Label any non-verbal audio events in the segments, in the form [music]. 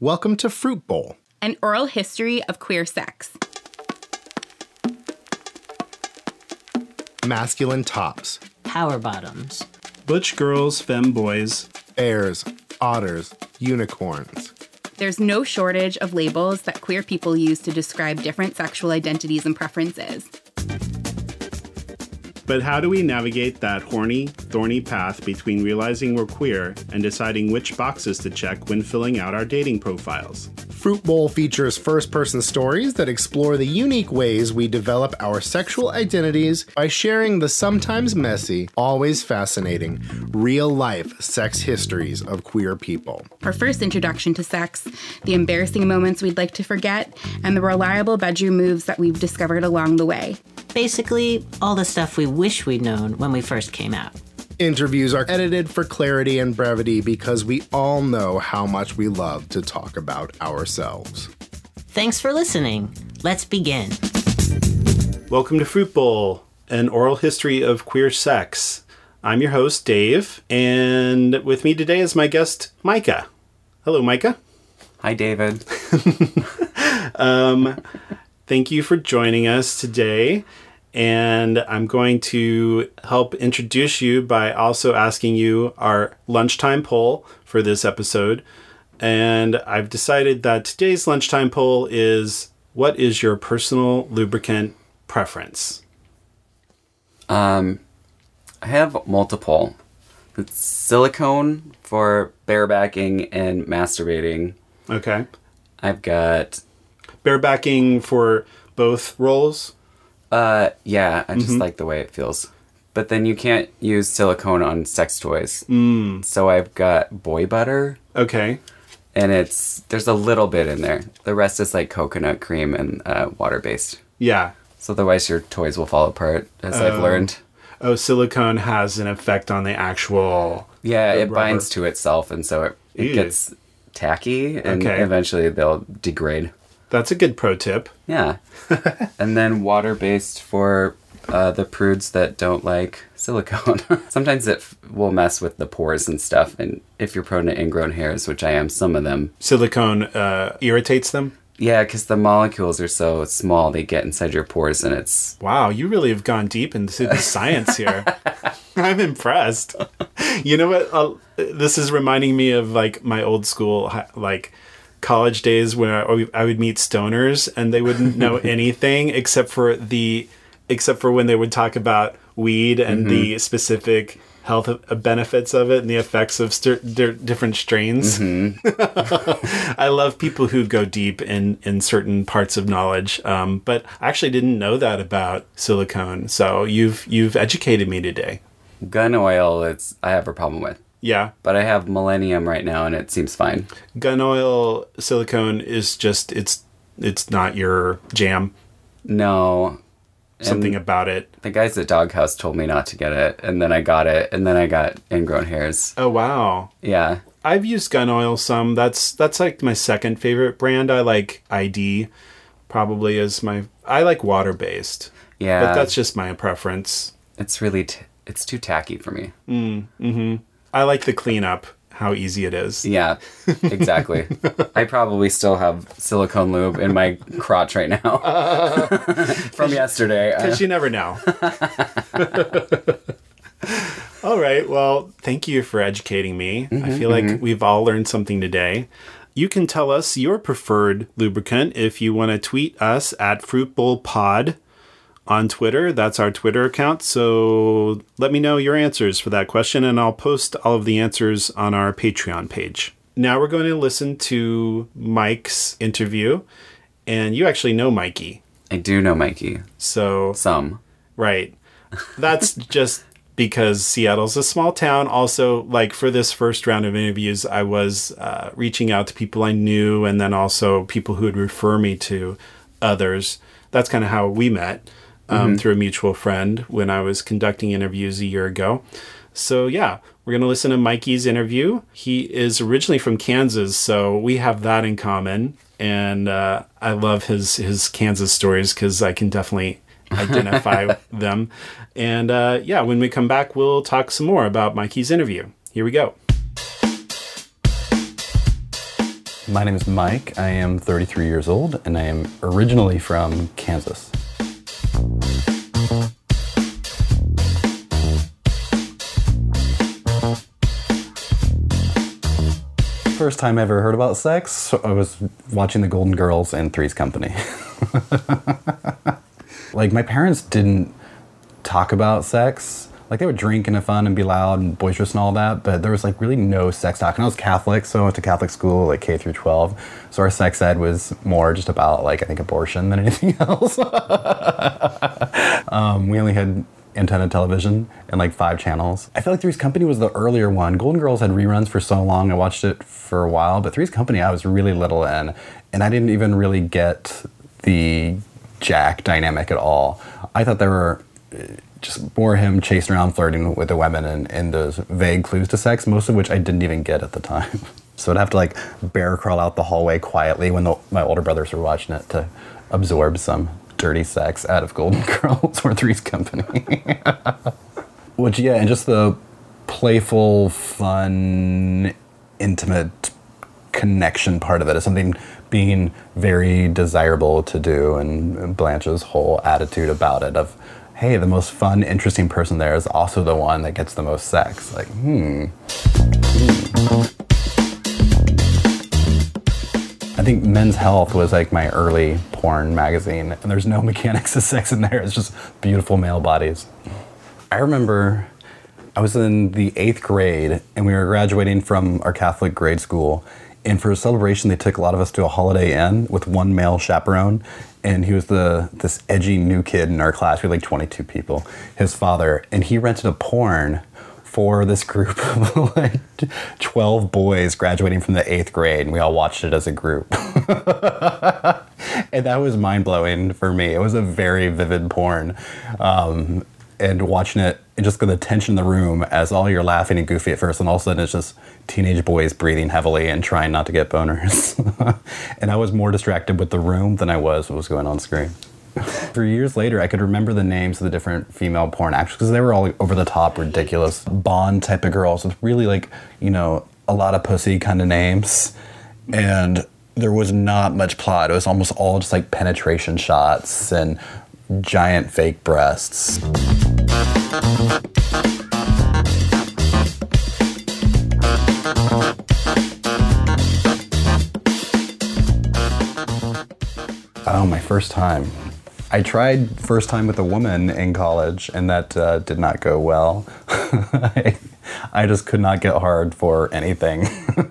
Welcome to Fruit Bowl. An oral history of queer sex. Masculine tops, Power bottoms. Butch girls, femme boys. bears, otters, unicorns. There's no shortage of labels that queer people use to describe different sexual identities and preferences. But how do we navigate that horny, thorny path between realizing we're queer and deciding which boxes to check when filling out our dating profiles? Fruit Bowl features first person stories that explore the unique ways we develop our sexual identities by sharing the sometimes messy, always fascinating, real life sex histories of queer people. Our first introduction to sex, the embarrassing moments we'd like to forget, and the reliable bedroom moves that we've discovered along the way. Basically, all the stuff we wish we'd known when we first came out. Interviews are edited for clarity and brevity because we all know how much we love to talk about ourselves. Thanks for listening. Let's begin. Welcome to Fruit Bowl, an oral history of queer sex. I'm your host, Dave, and with me today is my guest, Micah. Hello, Micah. Hi, David. [laughs] Um, thank you for joining us today. And I'm going to help introduce you by also asking you our lunchtime poll for this episode. And I've decided that today's lunchtime poll is what is your personal lubricant preference? Um, I have multiple. It's silicone for barebacking and masturbating. Okay. I've got, Barebacking for both roles? Uh, yeah, I just like the way it feels. But then you can't use silicone on sex toys. Mm. So I've got boy butter, Okay. and it's there's a little bit in there. The rest is like coconut cream and uh, water based. Yeah. So otherwise your toys will fall apart, as I've learned. Oh, silicone has an effect on the actual. Yeah, The it binds to itself, and so it, it Ew. gets tacky, and Okay. eventually they'll degrade. That's a good pro tip. Yeah. [laughs] and then water based for uh, the prudes that don't like silicone. [laughs] Sometimes it f- will mess with the pores and stuff. And if you're prone to ingrown hairs, which I am, some of them, Silicone uh, irritates them. yeah, because the molecules are so small, they get inside your pores and it's. Wow, you really have gone deep into the science here. [laughs] I'm impressed. You know what? Uh, this is reminding me of like my old school, like college days where I I would meet stoners and they wouldn't know [laughs] anything except for the, except for when they would talk about weed and the specific health uh, benefits of it and the effects of st- di- different strains. [laughs] I love people who go deep in in certain parts of knowledge. Um, but I actually didn't know that about silicone. So you've you've educated me today. Gun oil, it's I have a problem with. Yeah, But I have Millennium right now and it seems fine. gun oil silicone is just it's it's not your jam. No. Something And about it. the guys at Doghouse told me not to get it, and then I got it, and then I got ingrown hairs. Oh wow. Yeah. I've used gun oil some. That's that's like my second favorite brand. I like ID probably is my I like water based. Yeah. But that's just my preference. It's really t- it's too tacky for me. Mm, mm-hmm. I like the cleanup, how easy it is. Yeah, exactly. I probably still have silicone lube in my crotch right now [laughs] from yesterday. Uh, Because you never know. [laughs] all right. Well, thank you for educating me. I feel like we've all learned something today. You can tell us your preferred lubricant if you want to tweet us at Fruit Bowl Pod on Twitter. That's our Twitter account. So let me know your answers for that question, and I'll post all of the answers on our Patreon page. Now we're going to listen to Mike's interview, and you actually know Mikey. I do know Mikey. So Some. Right. [laughs] That's just because Seattle's a small town. Also, like for this first round of interviews, I was uh, reaching out to people I knew and then also people who would refer me to others. That's kind of how we met um, through a mutual friend when I was conducting interviews a year ago. So, yeah, we're going to listen to Mikey's interview. He is originally from Kansas, so we have that in common. And uh, I love his, his Kansas stories because I can definitely [laughs] identify them. And uh, yeah, when we come back, we'll talk some more about Mikey's interview. Here we go. My name is Mike. I am 33 years old, and I am originally from Kansas. First time I ever heard about sex, I was watching The Golden Girls and Three's Company. [laughs] like, my parents didn't talk about sex. Like, they would drink and have fun and be loud and boisterous and all that, but there was like really no sex talk. And I was Catholic, so I went to Catholic school, like K through 12. So our sex ed was more just about, like, I think abortion than anything [laughs] else. [laughs] um, we only had antenna television and like five channels. I feel like Three's Company was the earlier one. Golden Girls had reruns for so long. I watched it for a while, but Three's Company I was really little in, and I didn't even really get the Jack dynamic at all. I thought there were uh, just more him chasing around flirting with the women and, and those vague clues to sex, most of which I didn't even get at the time. [laughs] So I'd have to like bear crawl out the hallway quietly when the, my older brothers were watching it to absorb some dirty sex out of Golden [laughs] Girls or Three's Company. [laughs] Which, yeah, and just the playful, fun, intimate connection part of it is something being very desirable to do. And Blanche's whole attitude about it of, hey, the most fun, interesting person there is also the one that gets the most sex. Like, hmm. Think Men's Health was like my early porn magazine, and there's no [laughs] mechanics of sex in there. It's just beautiful male bodies. I remember I was in the eighth grade, and we were graduating from our Catholic grade school. And for a celebration, they took a lot of us to a Holiday Inn with one male chaperone, and he was the this edgy new kid in our class. We had like 22 people. His father, and he rented a porn for this group of [laughs] like 12 boys graduating from the eighth grade, and we all watched it as a group. [laughs] and that was mind blowing for me. It was a very vivid porn. Um, and watching it, and just the tension in the room as all you're laughing and goofy at first, and all of a sudden it's just teenage boys breathing heavily and trying not to get boners. [laughs] and I was more distracted with the room than I was what was going on screen. [laughs] For years later, I could remember the names of the different female porn actors because they were all over the top, ridiculous Bond type of girls with really like you know a lot of pussy kind of names, and there was not much plot. It was almost all just like penetration shots and giant fake breasts. Oh, my first time. I tried first time with a woman in college, and that uh, did not go well. I, [laughs] I just could not get hard for anything. [laughs] and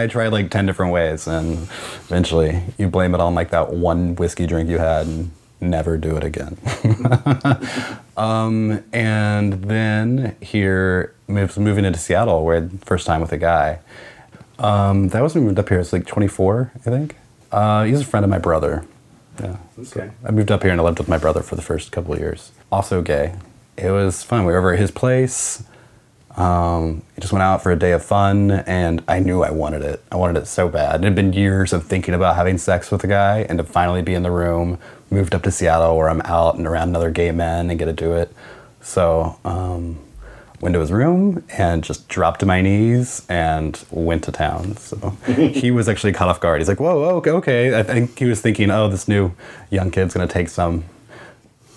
I tried like 10 different ways, and eventually you blame it on like that one whiskey drink you had and never do it again. [laughs] um, and then here, moves, moving into Seattle, where first time with a guy. Um, that was when we moved up here. It's like 24, I think. Uh, he's a friend of my brother. Yeah. Okay. I moved up here and I lived with my brother for the first couple of years. Also gay. It was fun. We were over at his place. Um, just went out for a day of fun, and I knew I wanted it. I wanted it so bad. It had been years of thinking about having sex with a guy, and to finally be in the room, moved up to Seattle where I'm out and around other gay men and get to do it. So, um, went to his room and just dropped to my knees and went to town. So [laughs] he was actually caught off guard. He's like, "Whoa, okay, okay." I think he was thinking, "Oh, this new young kid's gonna take some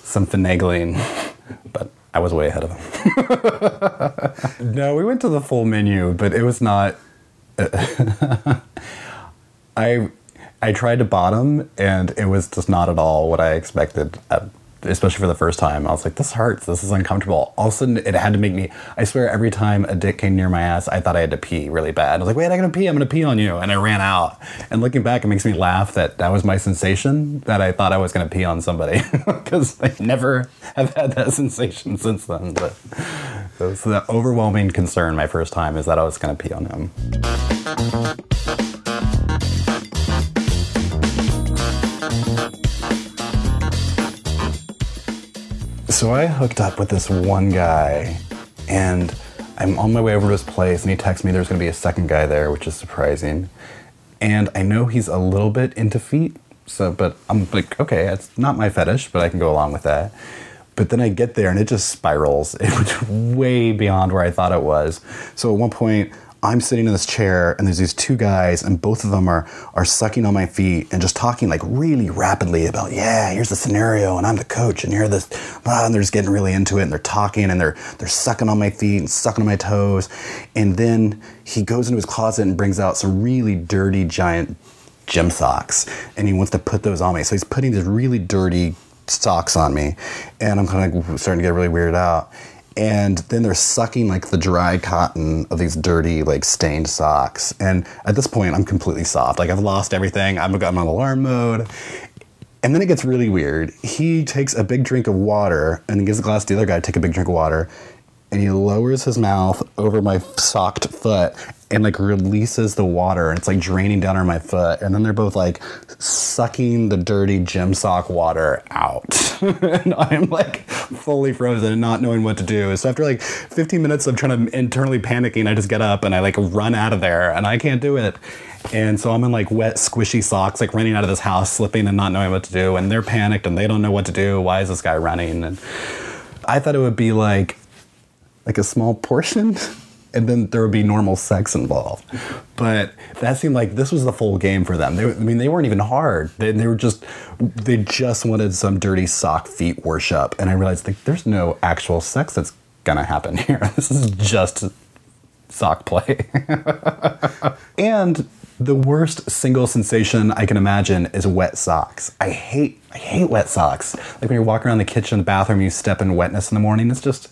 some finagling," [laughs] but I was way ahead of him. [laughs] no, we went to the full menu, but it was not. I I tried to bottom, and it was just not at all what I expected. At, especially for the first time, I was like, "This hurts. This is uncomfortable." All of a sudden, it had to make me. I swear, every time a dick came near my ass, I thought I had to pee really bad. I was like, "Wait, I'm going to pee. I'm gonna pee on you," and I ran out. And looking back, it makes me laugh that that was my sensation. That I thought I was gonna pee on somebody [laughs] because I never have had that sensation since then. But was the overwhelming concern my first time is that I was gonna pee on him. So I hooked up with this one guy, and I'm on my way over to his place, and he texts me there's going to be a second guy there, which is surprising. And I know he's a little bit into feet, so but I'm like, okay, it's not my fetish, but I can go along with that. But then I get there, and it just spirals. [laughs] It was way beyond where I thought it was. So at one point, I'm sitting in this chair and there's these two guys and both of them are are sucking on my feet and just talking like really rapidly about yeah here's the scenario and I'm the coach and you're this blah, and they're just getting really into it and they're talking and they're they're sucking on my feet and sucking on my toes. And then he goes into his closet and brings out some really dirty giant gym socks and he wants to put those on me. So he's putting these really dirty socks on me and I'm kind of like starting to get really weirded out and then they're sucking like the dry cotton of these dirty like stained socks. And at this point i'm completely soft. Like i've lost everything. I'm, I'm on alarm mode. And then it gets really weird. He takes a big drink of water and he gives a glass to the other guy to take a big drink of water and he lowers his mouth over my socked foot and like releases the water and it's like draining down on my foot and then they're both like sucking the dirty gym sock water out. [laughs] And i'm like fully frozen and not knowing what to do. So after like 15 minutes of trying to internally panicking i just get up and i like run out of there and i can't do it. And so i'm in like wet squishy socks like running out of this house slipping and not knowing what to do and they're panicked and they don't know what to do. Why is this guy running? And i thought it would be like like a small portion [laughs] and then there would be normal sex involved but that seemed like this was the full game for them they, i mean they weren't even hard they, they were just they just wanted some dirty sock feet worship and i realized like there's no actual sex that's gonna happen [laughs] here this is just sock play [laughs] and the worst single sensation I can imagine is wet socks. I hate I hate wet socks. Like when you're walking around the kitchen, the bathroom, you step in wetness in the morning. It's just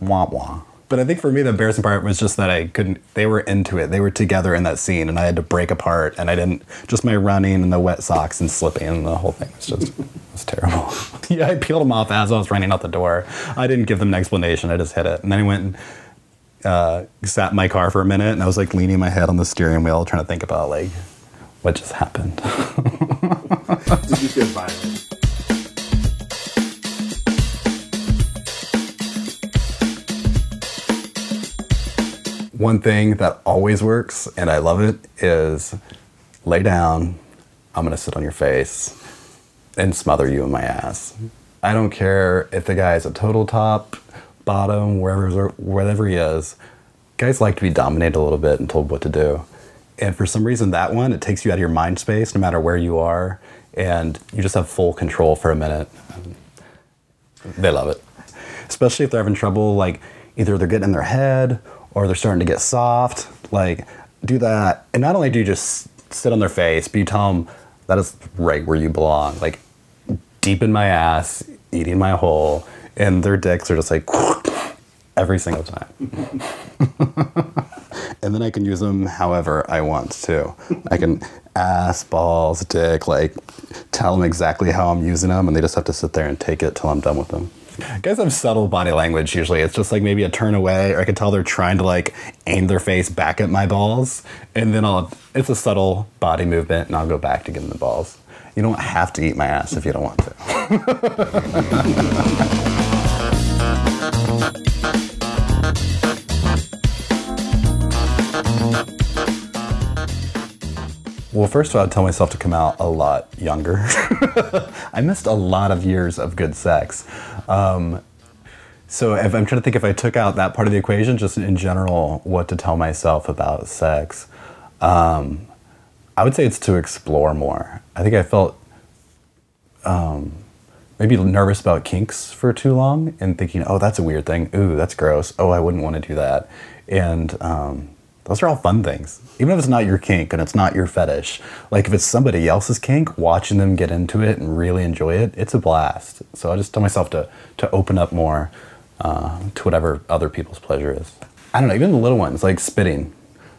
wah wah. But I think for me, the embarrassing part was just that I couldn't. They were into it. They were together in that scene, and I had to break apart. And I didn't. Just my running and the wet socks and slipping and the whole thing was just [laughs] was terrible. [laughs] yeah, I peeled them off as I was running out the door. I didn't give them an explanation. I just hit it, and then I went and uh, sat in my car for a minute, and I was like leaning my head on the steering wheel, trying to think about like what just happened. [laughs] Did you feel violent? One thing that always works, and I love it, is lay down. I'm gonna sit on your face and smother you in my ass. I don't care if the guy is a total top, bottom, wherever wherever he is. Guys like to be dominated a little bit and told what to do. And for some reason, that one it takes you out of your mind space, no matter where you are, and you just have full control for a minute. They love it, especially if they're having trouble. Like either they're getting in their head or they're starting to get soft. Like do that, and not only do you just sit on their face, but you tell them that is right where you belong. Like deep in my ass, eating my hole, and their dicks are just like [laughs] every single time. [laughs] and then I can use them however I want to. I can ass, balls, dick, like tell them exactly how I'm using them, and they just have to sit there and take it till I'm done with them. [laughs] Guys have subtle body language usually. It's just like maybe a turn away, or I can tell they're trying to like aim their face back at my balls, and then I'll. It's a subtle body movement, and I'll go back to give them the balls. You don't have to eat my ass if you don't want to. [laughs] Well, first of all, I'd tell myself to come out a lot younger. [laughs] I missed a lot of years of good sex. Um, so if I'm trying to think if I took out that part of the equation, just in general, what to tell myself about sex, um, I would say it's to explore more. I think I felt um, maybe nervous about kinks for too long and thinking, oh, that's a weird thing. Ooh, that's gross. Oh, I wouldn't want to do that. And um, those are all fun things. Even if it's not your kink and it's not your fetish, like if it's somebody else's kink, watching them get into it and really enjoy it, it's a blast. So I just tell myself to to open up more uh, to whatever other people's pleasure is. I don't know, even the little ones like spitting.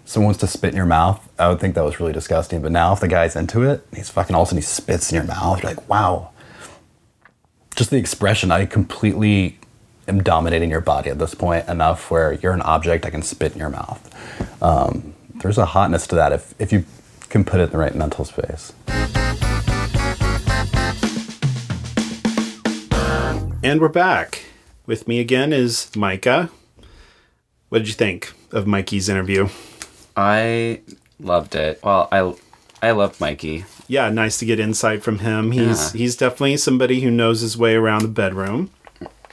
Someone wants to spit in your mouth. I would think that was really disgusting. But now if the guy's into it, he's fucking all of a sudden he spits in your mouth. You're like, wow. Just the expression, I completely am dominating your body at this point enough where you're an object I can spit in your mouth. Um, there's a hotness to that if, if you can put it in the right mental space. And we're back. With me again is Micah. What did you think of Mikey's interview? I loved it. Well, I I love Mikey. Yeah, nice to get insight from him. He's Yeah. he's definitely somebody who knows his way around the bedroom.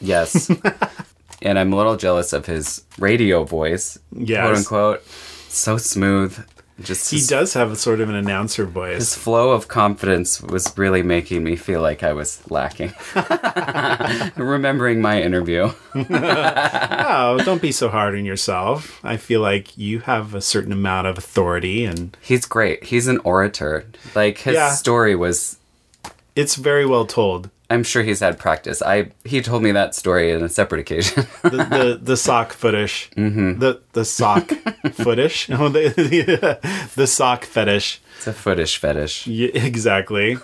Yes. [laughs] and I'm a little jealous of his radio voice, Yes. quote unquote. so smooth. Just He his, does have a sort of an announcer voice. his flow of confidence was really making me feel like I was lacking. [laughs] Remembering my interview. [laughs] Oh, don't be so hard on yourself. I feel like you have a certain amount of authority and He's great. He's an orator. Like his Yeah. story was it's very well told. I'm sure he's had practice. I he told me that story in a separate occasion. [laughs] The the, the sock footish. Mm-hmm. The the sock footish. Oh, the, the, the sock fetish. it's a footish fetish. Yeah, exactly.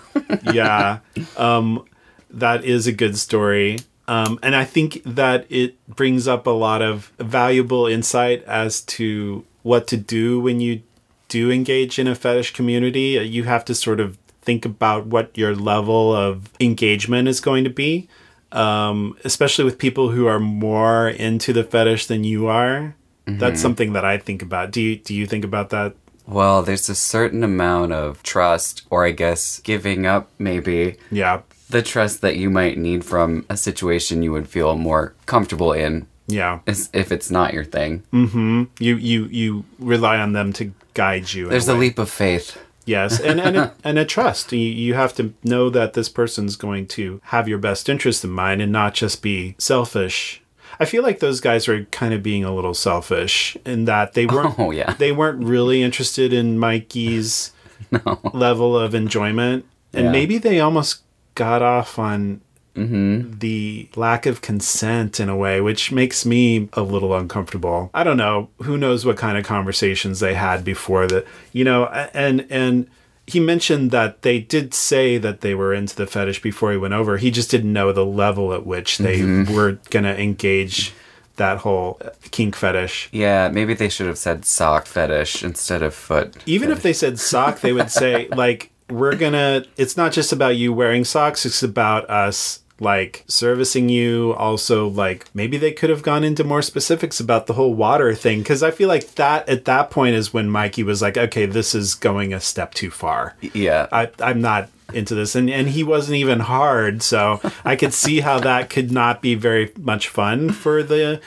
yeah. Um, that is a good story. Um, and I think that it brings up a lot of valuable insight as to what to do when you do engage in a fetish community. Uh, You have to sort of think about what your level of engagement is going to be, um, especially with people who are more into the fetish than you are. That's something that I think about. Do you do you think about that? Well, there's a certain amount of trust, or I guess giving up maybe Yeah. the trust that you might need from a situation you would feel more comfortable in Yeah. if it's not your thing. you you you rely on them to guide you. There's a way. leap of faith. Yes, and and a, and a trust. You, you have to know that this person's going to have your best interest in mind and not just be selfish. I feel like those guys are kind of being a little selfish in that they weren't. [laughs] Oh, yeah. they weren't really interested in Mikey's [laughs] level of enjoyment, and Yeah. maybe they almost got off on Mm-hmm. the lack of consent in a way, which makes me a little uncomfortable. I don't know. Who knows what kind of conversations they had before that, you know, and, and he mentioned that they did say that they were into the fetish before he went over. He just didn't know the level at which they Mm-hmm. were going to engage that whole kink fetish. Yeah, maybe they should have said sock fetish instead of foot. Even if they said sock, they would say, [laughs] like, we're gonna, it's not just about you wearing socks, it's about us, like, servicing you. Also, like, maybe they could have gone into more specifics about the whole water thing. Cause I feel like that, at that point, is when Mikey was like, okay, this is going a step too far. Yeah. I, I'm not into this. And, and he wasn't even hard. So I could see how that could not be very much fun for the.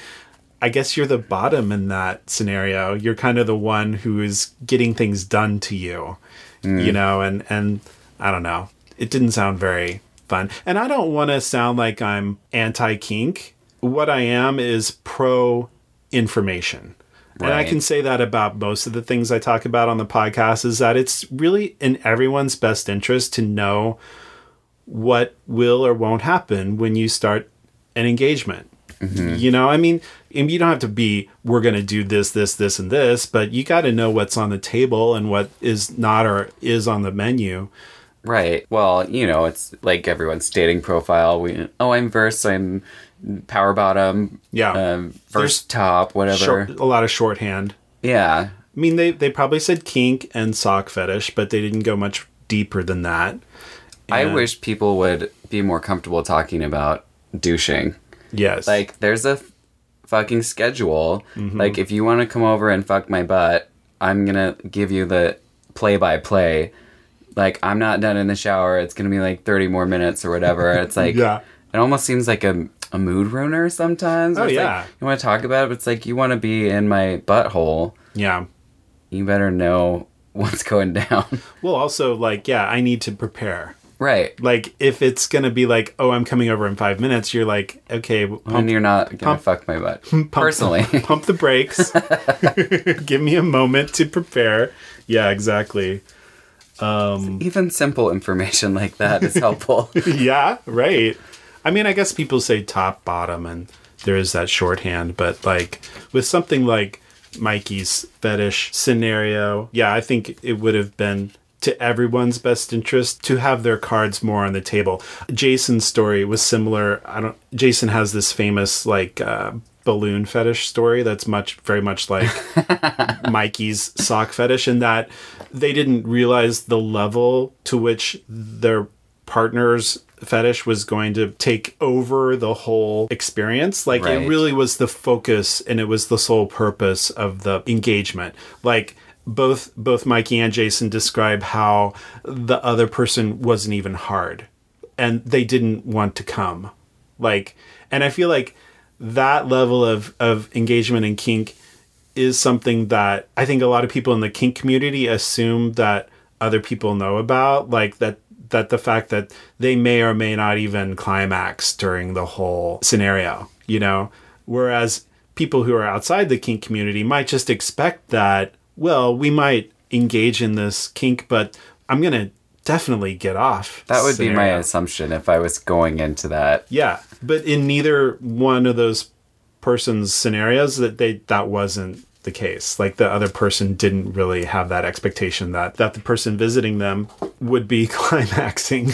I guess you're the bottom in that scenario. You're kind of the one who is getting things done to you, you mm. know, and, and I don't know. It didn't sound very fun. And I don't want to sound like I'm anti kink. What I am is pro information. And I can say that about most of the things I talk about on the podcast is that it's really in everyone's best interest to know what will or won't happen when you start an engagement. Mm-hmm. You know, I mean, and you don't have to be, we're going to do this, this, this, and this, but you got to know what's on the table and what is not or is on the menu. Right. Well, you know, it's like everyone's dating profile. We oh, I'm verse, I'm power bottom. Yeah. Um, There's first top, whatever. Short, a lot of shorthand. Yeah. I mean, they, they probably said kink and sock fetish, but they didn't go much deeper than that. I wish people would be more comfortable talking about douching. Yes. Like, there's a f- fucking schedule. Mm-hmm. Like, if you want to come over and fuck my butt, I'm gonna give you the play by play. Like, I'm not done in the shower. It's gonna be like 30 more minutes or whatever. It's [laughs] like, Yeah. it almost seems like a, a mood ruiner sometimes. Oh, it's like, yeah. you want to talk about it, but it's like, you want to be in my butthole. yeah. You better know [laughs] what's going down. Well, also, like, yeah, I need to prepare. right. Like, if it's going to be like, oh, I'm coming over in five minutes, you're like, okay, When pump, you're not gonna pump- fuck my butt. [laughs] pump- Personally. pump the brakes. Give me a moment to prepare. Yeah, exactly. Even simple information like that is helpful. [laughs] yeah, right. I mean, I guess people say top, bottom, and there is that shorthand, but like with something like Mikey's fetish scenario, yeah, I think it would have been to everyone's best interest to have their cards more on the table. Jason's story was similar. I don't. Jason has this famous like. Uh, balloon fetish story that's much very much like [laughs] Mikey's sock fetish in that they didn't realize the level to which their partner's fetish was going to take over the whole experience. Like it really was the focus and it was the sole purpose of the engagement. Like both both Mikey and Jason describe how the other person wasn't even hard and they didn't want to come. Like and I feel like that level of of engagement and kink is something that I think a lot of people in the kink community assume that other people know about, like that that the fact that they may or may not even climax during the whole scenario, you know, whereas people who are outside the kink community might just expect that, well, we might engage in this kink, but I'm going to definitely get off. That would be my assumption if I was going into that. Yeah, but in neither one of those person's scenarios that they that wasn't the case. Like the other person didn't really have that expectation that that the person visiting them would be [laughs] climaxing.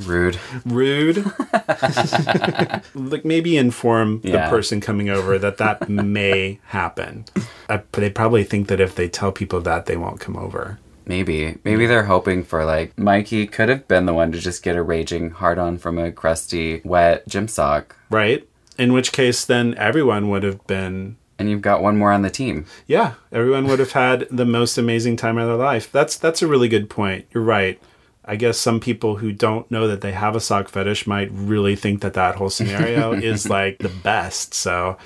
Rude. Rude. [laughs] like maybe inform the person coming over that that may happen. Uh, they probably think that if they tell people that they won't come over. Maybe. Maybe they're hoping for like Mikey could have been the one to just get a raging hard on from a crusty, wet gym sock. Right? In which case then everyone would have been And you've got one more on the team. Yeah, everyone would have had the most amazing time of their life. That's that's a really good point. You're right. I guess some people who don't know that they have a sock fetish might really think that that whole scenario [laughs] is like the best. So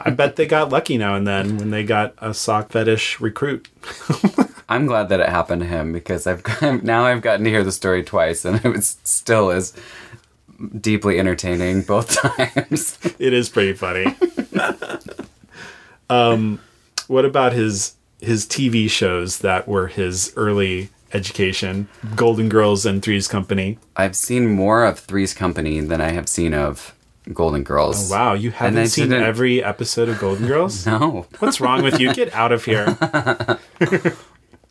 I bet they got lucky now and then when they got a sock fetish recruit. [laughs] I'm glad that it happened to him because I've [laughs] got, now I've gotten to hear the story twice and [laughs] it was still as deeply entertaining both [laughs] times. It is pretty funny. um, what about his his TV shows that were his early education? Golden Girls and Three's Company. I've seen more of Three's Company than I have seen of Golden Girls. Wow, you haven't seen didn't- every episode of Golden Girls? No, What's wrong with you? Get out of here.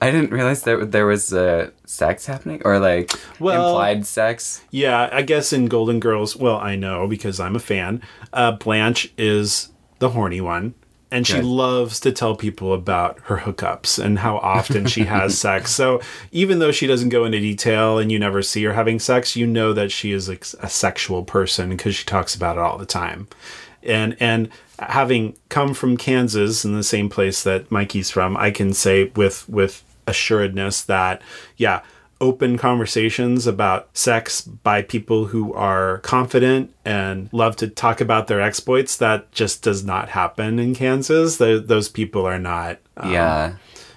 I didn't realize that there was uh, sex happening or like Well- implied sex. Yeah, I guess in Golden Girls, well, I know because I'm a fan. Uh, Blanche is the horny one, and she Good. loves to tell people about her hookups and how often she has [laughs] sex. So even though she doesn't go into detail and you never see her having sex, you know that she is a, a sexual person because she talks about it all the time. And and having come from Kansas in the same place that Mikey's from, I can say with with assuredness that yeah, open conversations about sex by people who are confident and love to talk about their exploits that just does not happen in Kansas. Th those people are not um, yeah,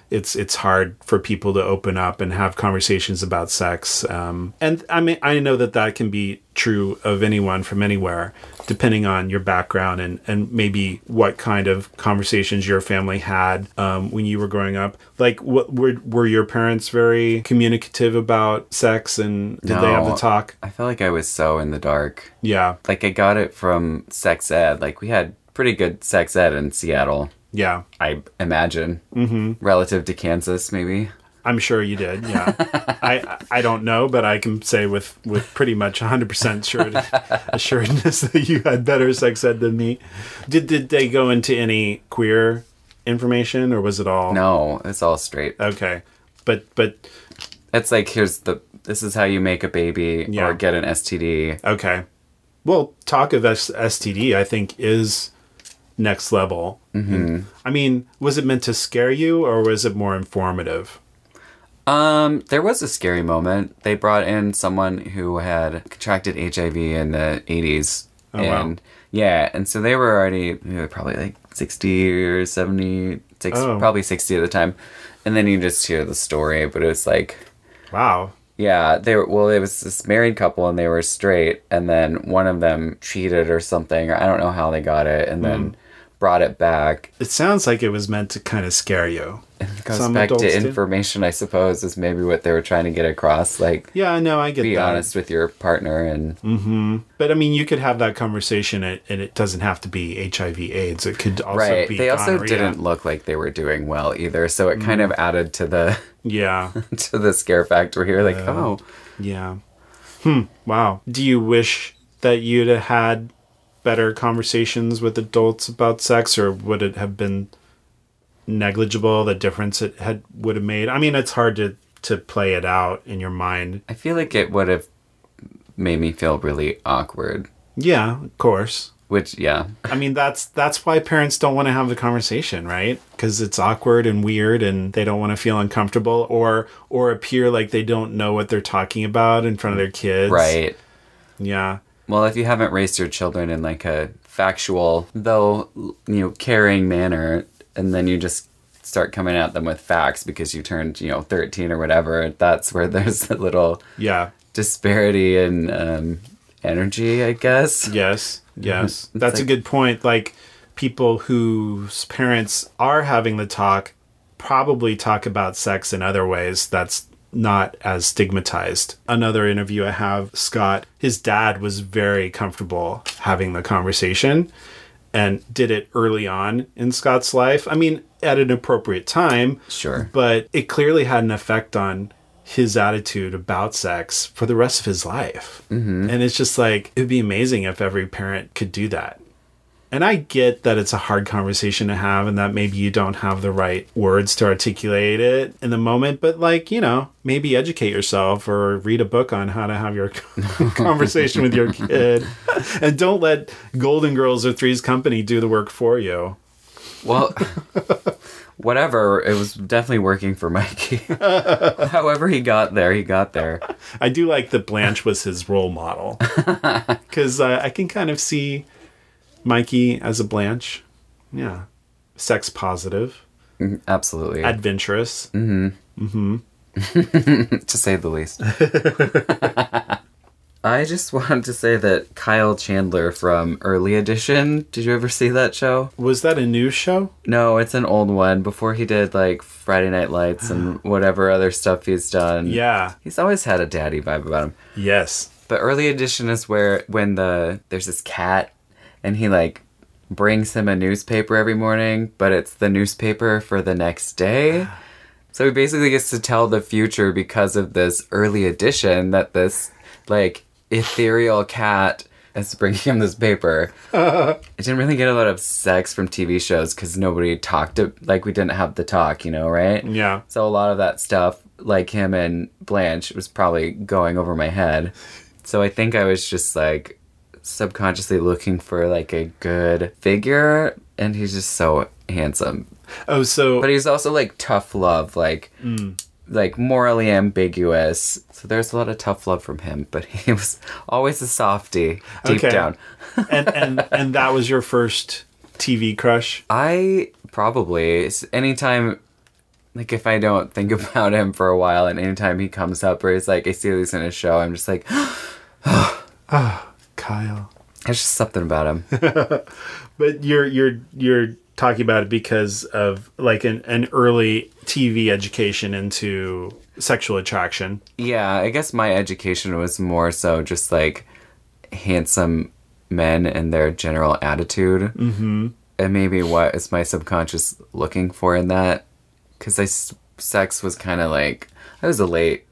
it's it's hard for people to open up and have conversations about sex. Um, and I mean, I know that that can be true of anyone from anywhere, depending on your background and and maybe what kind of conversations your family had um, when you were growing up. Like, what were were your parents very communicative about sex, and did they have the talk? I felt like I was so in the dark. Yeah, Like I got it from sex ed. Like we had pretty good sex ed in Seattle. yeah. I imagine, mm-hmm. relative to Kansas, maybe. I'm sure you did. Yeah, I I don't know, but I can say with with pretty much 100 percent sure [laughs] assuredness that you had better sex ed than me. Did did they go into any queer information, or was it all No, it's all straight. Okay, but but It's like here's the this is how you make a baby Yeah. or get an STD. okay. Well, talk of S- STD, I think is next level. Mm-hmm. I mean, was it meant to scare you, or was it more informative? Um, there was a scary moment. They brought in someone who had contracted HIV in the 80s. Oh, wow. and yeah, and so they were already they were probably like 60 or 70, six, Oh. probably 60 at the time. And then you just hear the story, but it was like Wow. Yeah, they were well. It was this married couple, and they were straight, and then one of them cheated or something, or I don't know how they got it, and Hmm. then brought it back. It sounds like it was meant to kind of scare you. It goes Some back to adults do. information, I suppose, is maybe what they were trying to get across. Like, Yeah, I know. I get be that. honest with your partner, and But I mean, you could have that conversation, and and it doesn't have to be HIV/AIDS. It could also right. be. They also gonorrhea. didn't look like they were doing well either, so it Mm. kind of added to the Yeah, [laughs] to the scare factor here. Like, oh, yeah. Hmm. Wow. Do you wish that you'd have had better conversations with adults about sex, or would it have been negligible the difference it had would have made? I mean, it's hard to to play it out in your mind. I feel like it would have made me feel really awkward. Yeah, of course. Which, yeah, I mean, that's that's why parents don't want to have the conversation, right? Because it's awkward and weird, and they don't want to feel uncomfortable or or appear like they don't know what they're talking about in front of their kids. right. Yeah. Well, if you haven't raised your children in like a factual, though you know, caring manner, and then you just start coming at them with facts because you turned, you know, 13 or whatever, that's where [laughs] there's a little Yeah. disparity in um, energy, I guess. Yes. [laughs] Yes. That's a good point. Like people whose parents are having the talk probably talk about sex in other ways that's not as stigmatized. Another interview I have, Scott, his dad was very comfortable having the conversation and did it early on in Scott's life. I mean, at an appropriate time. Sure. But it clearly had an effect on his attitude about sex for the rest of his life. Mm-hmm. And it's just like, it'd be amazing if every parent could do that. And I get that it's a hard conversation to have and that maybe you don't have the right words to articulate it in the moment, but like, you know, maybe educate yourself or read a book on how to have your [laughs] conversation with your [laughs] kid. And don't let Golden Girls or Three's Company do the work for you. Well, [laughs] whatever. It was definitely working for Mikey. However, he got there, he got there. I do like that Blanche was his role model because uh, I can kind of see Mikey as a Blanche. Yeah, sex positive, mm-hmm. Absolutely. adventurous. Mm-hmm. Mm-hmm. [laughs] to say the least. [laughs] I just wanted to say that Kyle Chandler from Early Edition. Did you ever see that show? Was that a new show? No, it's an old one. Before he did like Friday Night Lights and [gasps] whatever other stuff he's done. Yeah. He's always had a daddy vibe about him. Yes. But Early Edition is where when the there's this cat and he like brings him a newspaper every morning, but it's the newspaper for the next day. [sighs] So he basically gets to tell the future because of this early edition that this like ethereal cat is bringing him this paper. [laughs] I didn't really get a lot of sex from TV shows because nobody talked to like we didn't have the talk, you know, right? Yeah. So a lot of that stuff, like him and Blanche, was probably going over my head. So I think I was just like subconsciously looking for like a good figure, and he's just so handsome. Oh, so But he's also like tough love, like Mm. like morally ambiguous. So there's a lot of tough love from him, but [laughs] he was always a softie deep Okay. down. [laughs] and and and that was your first TV crush. I probably anytime like if I don't think [laughs] about him for a while and anytime he comes up or he's like I see this in a show, I'm just like [gasps] [sighs] Kyle. there's just something about him. [laughs] But you're you're you're talking about it because of like an, an early TV education into sexual attraction. yeah, I guess my education was more so just like handsome men and their general attitude. Mm-hmm. And maybe what is my subconscious looking for in that? Because I s- sex was kind of like I was a late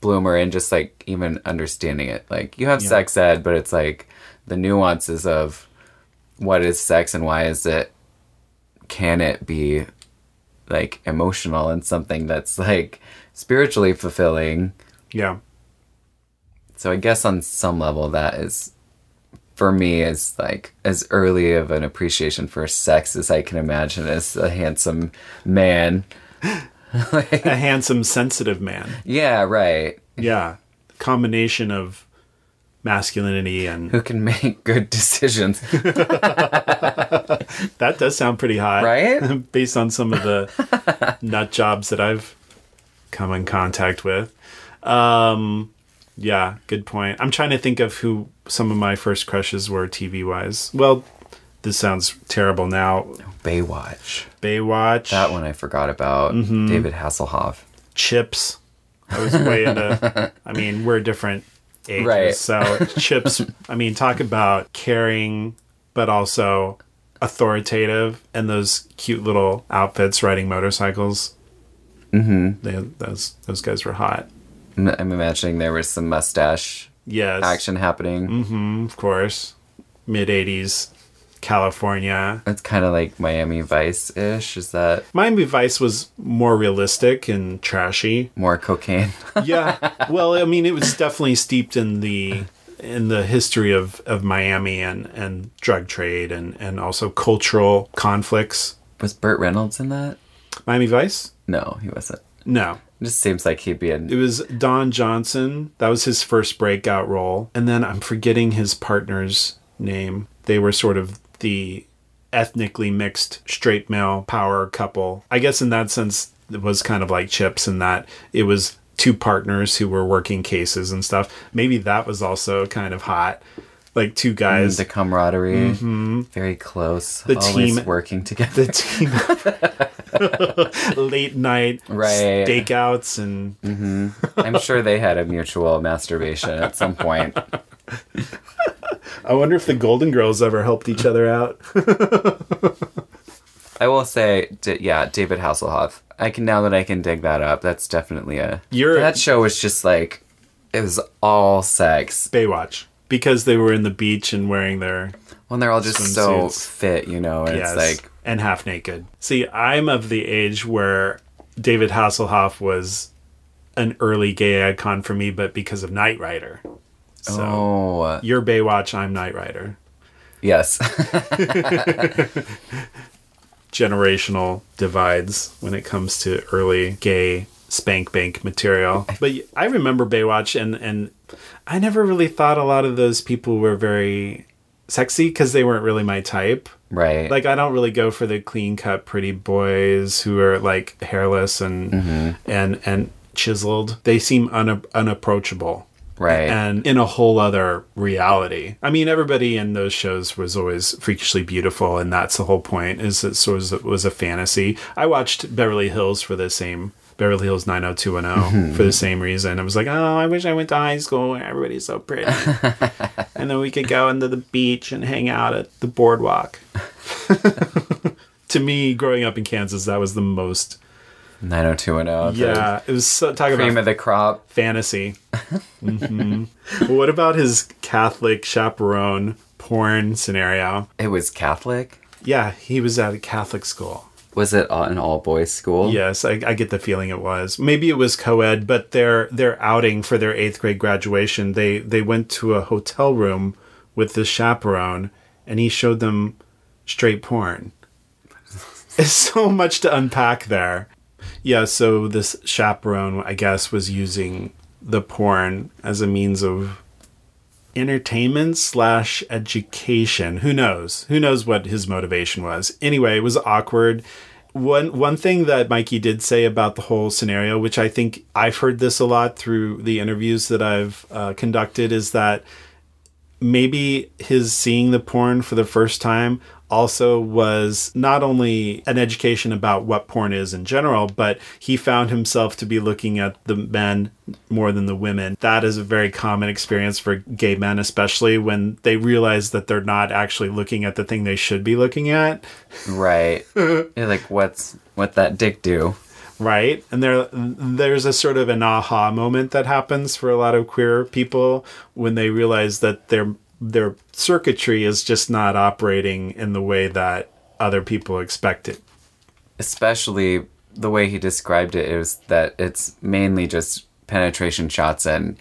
bloomer and just like even understanding it. Like you have Yeah. sex ed, but it's like the nuances of what is sex and why is it can it be like emotional and something that's like spiritually fulfilling. Yeah. So I guess on some level that is for me is like as early of an appreciation for sex as I can imagine as a handsome man. [laughs] A [laughs] handsome, sensitive man. Yeah, right. Yeah. Combination of masculinity and Who can make good decisions. [laughs] that does sound pretty hot. Right? [laughs] Based on some of the nut jobs that I've come in contact with. Um yeah, good point. I'm trying to think of who some of my first crushes were TV wise. Well, this sounds terrible now. Baywatch. Baywatch. That one I forgot about. Mm-hmm. David Hasselhoff. Chips. I was way into. [laughs] I mean, we're different ages, Right. so Chips. I mean, talk about caring, but also authoritative, and those cute little outfits riding motorcycles. Mm-hmm. They, those those guys were hot. I'm I'm imagining there was some mustache Yes, action happening. Mm-hmm, of course. Mid '80s California. It's kind of like Miami Vice ish. Is that Miami Vice was more realistic and trashy. more cocaine? [laughs] yeah well i mean it was definitely steeped in the in the history of of miami and and drug trade and and also cultural conflicts was Burt Reynolds in that? miami vice No, he wasn't. no It just seems like he'd be in. it was don johnson that was his first breakout role and then i'm forgetting his partner's name they were sort of the ethnically mixed straight male power couple. I guess in that sense, it was kind of like Chips in that it was two partners who were working cases and stuff. Maybe that was also kind of hot. Like two mm, guys. the camaraderie, mm-hmm. very close, The team- working [laughs] together. the team late night Right. stakeouts and mm-hmm. I'm sure they had a mutual masturbation at some point. [laughs] I wonder if the Golden Girls ever helped each other out. [laughs] I will say, d- yeah, David Hasselhoff. I can now that I can dig that up. That's definitely a. You're- that show was just like, it was all sex. Baywatch because they were in the beach and wearing their When they're all just so fit, you know, and yes it's like, and half naked. See, I'm of the age where David Hasselhoff was an early gay icon for me, but because of Knight Rider. So oh, you're Baywatch, I'm Knight Rider. yes. [laughs] generational divides when it comes to early gay spank bank material. But I remember Baywatch and and I never really thought a lot of those people were very sexy because they weren't really my type. right. Like I don't really go for the clean cut pretty boys who are like hairless and mm-hmm. and and chiseled. They seem una- unapproachable right. and in a whole other reality. I mean, everybody in those shows was always freakishly beautiful, and that's the whole point. Is it sort of was a fantasy. I watched Beverly Hills for the same Beverly Hills 90210 mm-hmm. for the same reason. I was like, oh, I wish I went to high school where everybody's so pretty, [laughs] and then we could go into the beach and hang out at the boardwalk. [laughs] to me, growing up in Kansas, that was the most. 90210. the Yeah, it was so, talk Cream about of the crop. fantasy. hmm what about his Catholic chaperone porn scenario? It was Catholic. Yeah, he was at a Catholic school. Was it an all boys school? Yes, I, I get the feeling it was. Maybe it was co-ed, but their their outing for their eighth grade graduation, they they went to a hotel room with the chaperone, and he showed them straight porn. [laughs] It's so much to unpack there. Yeah, so this chaperone, I guess, was using the porn as a means of entertainment slash education. Who knows? Who knows what his motivation was? Anyway, it was awkward. One one thing that Mikey did say about the whole scenario, which I think I've heard this a lot through the interviews that I've uh, conducted, is that maybe his seeing the porn for the first time also was not only an education about what porn is in general, but he found himself to be looking at the men more than the women. That is a very common experience for gay men, especially when they realize that they're not actually looking at the thing they should be looking at. Right. [laughs] Like, what's what that dick do? right and there there's a sort of an aha moment that happens for a lot of queer people when they realize that their their circuitry is just not operating in the way that other people expect it Especially the way he described it is that it's mainly just penetration shots and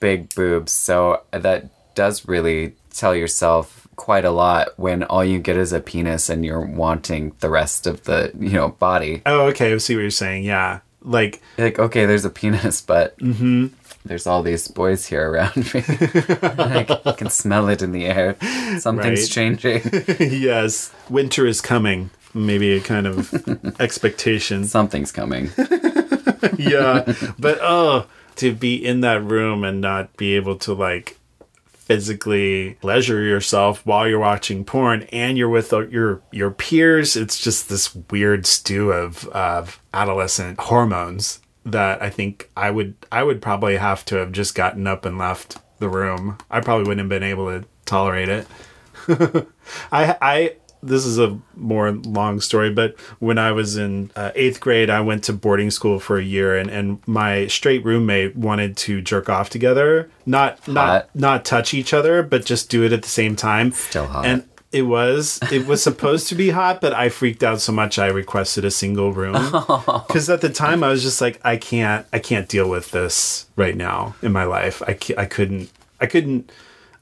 big boobs. So that does really tell yourself quite a lot when all you get is a penis and you're wanting the rest of the, you know, body. oh okay. I see what you're saying. Yeah. Like like, okay, there's a penis, but mm-hmm. There's all these boys here around me. [laughs] I can smell it in the air. Something's Right. changing. [laughs] yes winter is coming maybe a kind of [laughs] expectation Something's coming. yeah but oh to be in that room and not be able to like physically pleasure yourself while you're watching porn and you're with uh, your your peers it's just this weird stew of of adolescent hormones that i think i would i would probably have to have just gotten up and left the room i probably wouldn't have been able to tolerate it [laughs] I I this is a more long story, but when I was in uh, eighth grade, I went to boarding school for a year, and, and my straight roommate wanted to jerk off together, not not not touch each other, but just do it at the same time. Still hot. And it was it was supposed to be hot, but I freaked out so much I requested a single room [laughs] because at the time I was just like I can't I can't deal with this right now in my life. I I couldn't I couldn't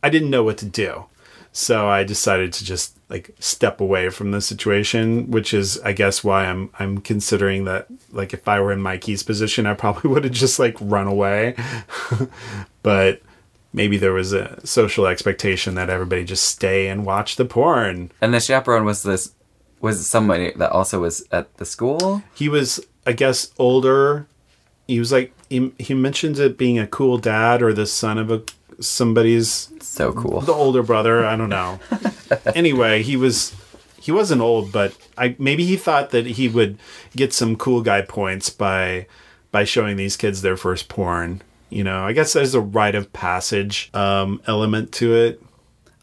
I didn't know what to do. So I decided to just like step away from the situation, which is I guess why I'm I'm considering that like if I were in Mikey's position, I probably [laughs] would have just like run away. [laughs] but maybe there was a social expectation that everybody just stay and watch the porn. And the chaperone was this was somebody that also was at the school. He was, I guess, older. He was like he, he mentions it being a cool dad or the son of a somebody's So cool. the older brother. I don't know. [laughs] anyway, he was he wasn't old, but I maybe he thought that he would get some cool guy points by by showing these kids their first porn. You know, I guess there's a rite of passage um, element to it.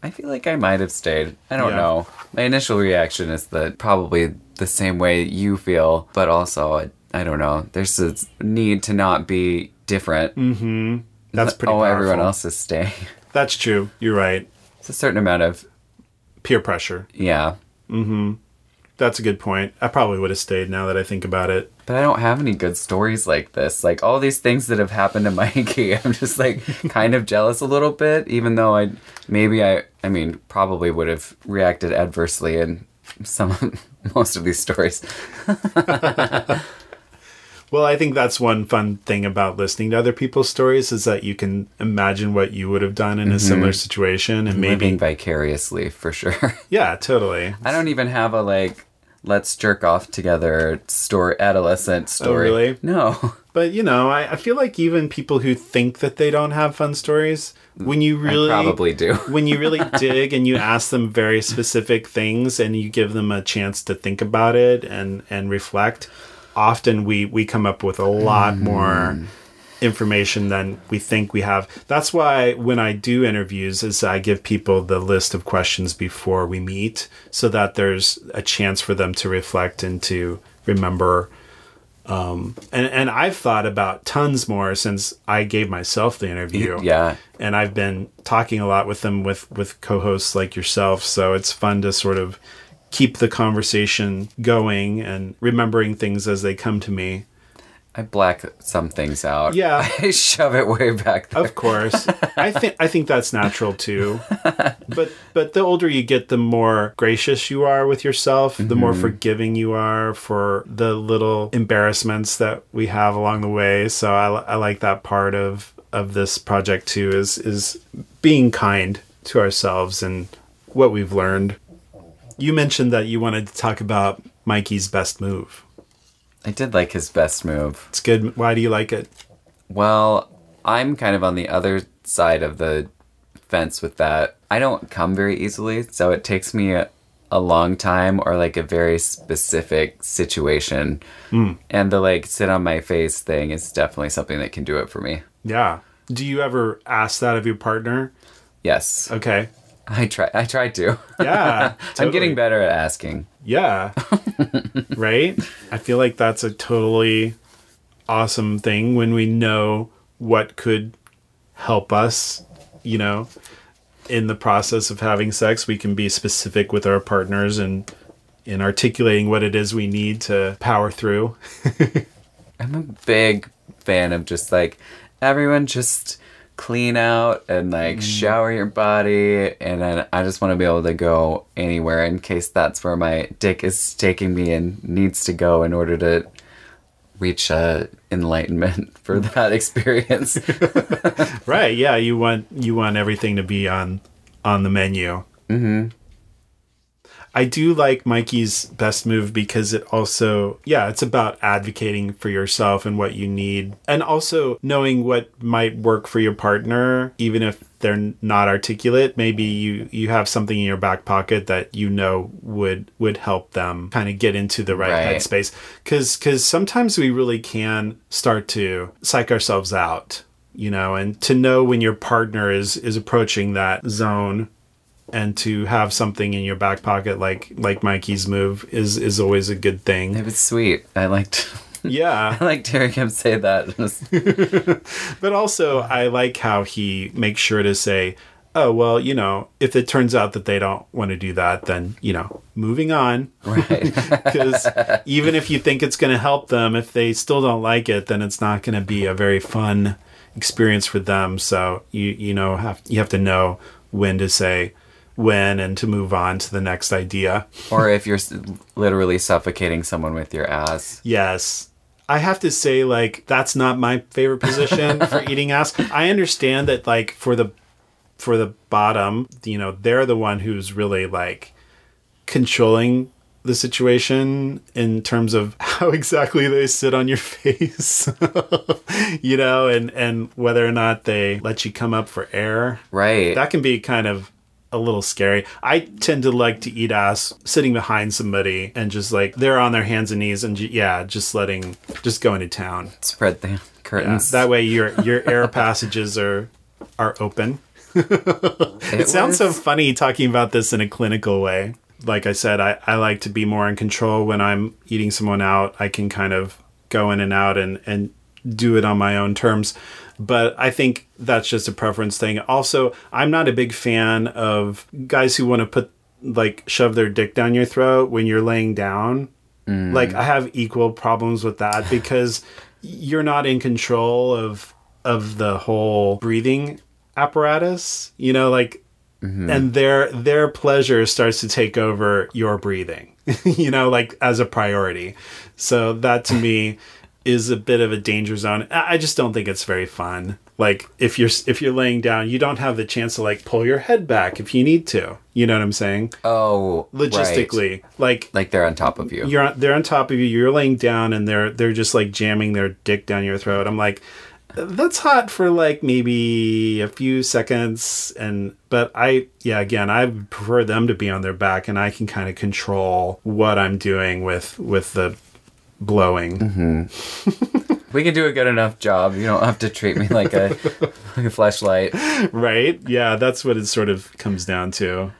I feel like I might have stayed. I don't Yeah. know. My initial reaction is that probably the same way you feel, but also I, I don't know. There's a need to not be different. Mm. Hmm. That's pretty. Oh, everyone else is staying. [laughs] That's true. You're right. It's a certain amount of Peer pressure. yeah. Mm-hmm. That's a good point. I probably would have stayed now that I think about it. But I don't have any good stories like this. Like all these things that have happened to [laughs] Mikey, I'm just like kind of jealous a little bit, even though I maybe I I mean probably would have reacted adversely in some [laughs] most of these stories. [laughs] Well, I think that's one fun thing about listening to other people's stories is that you can imagine what you would have done in a mm-hmm. similar situation and maybe Living vicariously for sure. yeah, totally. I don't even have a like let's jerk off together story adolescent oh, story. Oh, really? No. [laughs] But you know, I, I feel like even people who think that they don't have fun stories, when you really probably do. [laughs] when you really [laughs] dig and you ask them very specific things and you give them a chance to think about it and and reflect, often we we come up with a lot mm. more information than we think we have. That's why when I do interviews is I give people the list of questions before we meet so that there's a chance for them to reflect and to remember um, and and I've thought about tons more since I gave myself the interview [laughs] Yeah. and I've been talking a lot with them with with co-hosts like yourself so it's fun to sort of keep the conversation going and remembering things as they come to me I black some things out. Yeah. [laughs] I shove it way back there. of course i think i think that's natural too [laughs] but but the older you get the more gracious you are with yourself the more mm-hmm. forgiving you are for the little embarrassments that we have along the way so i, I like that part of of this project too is is being kind to ourselves and what we've learned you mentioned that you wanted to talk about mikey's best move I did like his best move. it's good why do you like it Well, I'm kind of on the other side of the fence with that. I don't come very easily, so it takes me a, a long time or like a very specific situation. Hmm. And the like sit on my face thing is definitely something that can do it for me. yeah do you ever ask that of your partner Yes. okay I try I tried to. Yeah. [laughs] I'm getting better at asking. Yeah. [laughs] right? I feel like that's a totally awesome thing when we know what could help us, you know, in the process of having sex. We can be specific with our partners and in articulating what it is we need to power through. [laughs] I'm a big fan of just like everyone just clean out and like shower your body and then I just want to be able to go anywhere in case that's where my dick is taking me and needs to go in order to reach uh, enlightenment [laughs] for that experience. [laughs] Right. Yeah, you want you want everything to be on on the menu. Mm-hmm. I do like Mikey's best move because it also, yeah, it's about advocating for yourself and what you need, and also knowing what might work for your partner, even if they're not articulate. Maybe you you have something in your back pocket that you know would would help them kind of get into the right, Right. headspace. Because because sometimes we really can start to psych ourselves out you know and to know when your partner is is approaching that zone and to have something in your back pocket like like Mikey's move is is always a good thing. it was sweet. I liked [laughs] Yeah. I liked hearing him say that. [laughs] [laughs] But also I like how he makes sure to say, "Oh, well, you know, if it turns out that they don't want to do that, then, you know, moving on." right. Because even if you think it's going to help them, if they still don't like it, then it's not going to be a very fun experience for them. So you you know have you have to know when to say when and to move on to the next idea. or if you're literally suffocating someone with your ass. Yes, I have to say, like, that's not my favorite position [laughs] for eating ass. I understand that, like, for the for the bottom, you know, they're the one who's really like controlling the situation in terms of [laughs] how exactly they sit on your [laughs] face you know and and whether or not they let you come up for air Right. that can be kind of a little scary i tend to like to eat ass sitting behind somebody and just like they're on their hands and knees and yeah just letting just going to town Spread the yeah, curtains. that way your your air [laughs] passages are are open it it sounds so funny talking about this in a clinical way. Like I said, I, I like to be more in control when I'm eating someone out. I can kind of go in and out and, and do it on my own terms. But I think that's just a preference thing. Also, I'm not a big fan of guys who want to put, like, shove their dick down your throat when you're laying down. Mm. Like, I have equal problems with that [laughs] because you're not in control of of the whole breathing apparatus. You know, like mm-hmm. and their their pleasure starts to take over your breathing [laughs] you know like as a priority so that to me is a bit of a danger zone. I just don't think it's very fun. Like if you're if you're laying down you don't have the chance to like pull your head back if you need to. You know what i'm saying? Oh, right. logistically like Like they're on top of you. you're on, they're on top of you. You're laying down and they're they're just like jamming their dick down your throat. I'm like that's hot for like maybe a few seconds and but i yeah again i prefer them to be on their back and i can kind of control what i'm doing with with the blowing we can do a good enough job. You don't have to treat me like a [laughs] like a flashlight. right yeah that's what it sort of comes down to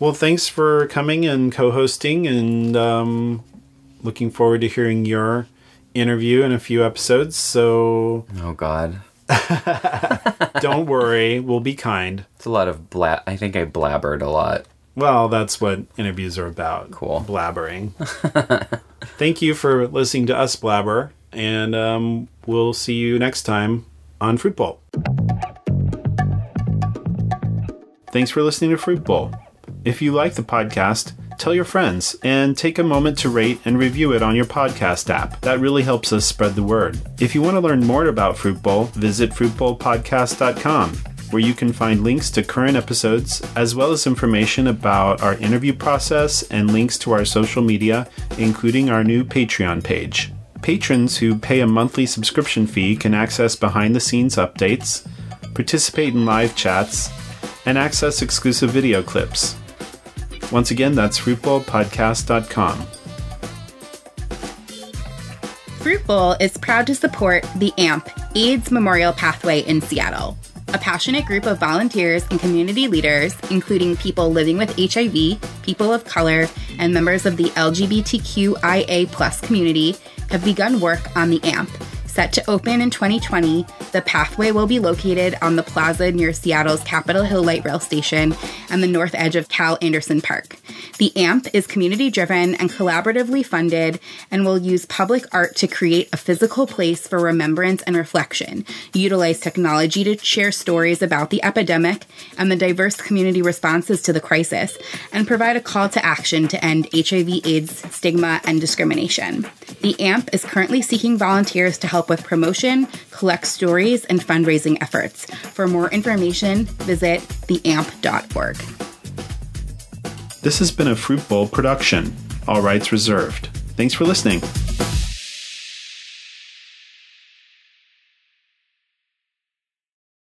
well thanks for coming and co-hosting and um looking forward to hearing your interview in a few episodes so Oh God, [laughs] don't worry we'll be kind it's a lot of blab. I think I blabbered a lot. Well that's what interviews are about. Cool. blabbering. [laughs] Thank you for listening to us blabber and um, we'll see you next time on fruit bowl thanks for listening to fruit bowl if you like the podcast tell your friends and take a moment to rate and review it on your podcast app. That really helps us spread the word. If you want to learn more about fruit bowl visit fruitbowlpodcast.com where you can find links to current episodes, as well as information about our interview process and links to our social media, including our new Patreon page. Patrons who pay a monthly subscription fee can access behind the scenes updates, participate in live chats, and access exclusive video clips. Once again, that's fruitbowlpodcast.com. Fruit Bowl is proud to support the AMP AIDS Memorial Pathway in Seattle, a passionate group of volunteers and community leaders, including people living with HIV, people of color, and members of the LGBTQIA community, have begun work on the AMP. Set to open in 2020, the pathway will be located on the plaza near Seattle's Capitol Hill Light Rail Station and the north edge of Cal Anderson Park. The AMP is community driven and collaboratively funded and will use public art to create a physical place for remembrance and reflection, utilize technology to share stories about the epidemic and the diverse community responses to the crisis, and provide a call to action to end HIV AIDS stigma and discrimination. The AMP is currently seeking volunteers to help with promotion, collect stories, and fundraising efforts. For more information, visit theamp.org. This has been a Fruit Bowl production. All rights reserved. Thanks for listening.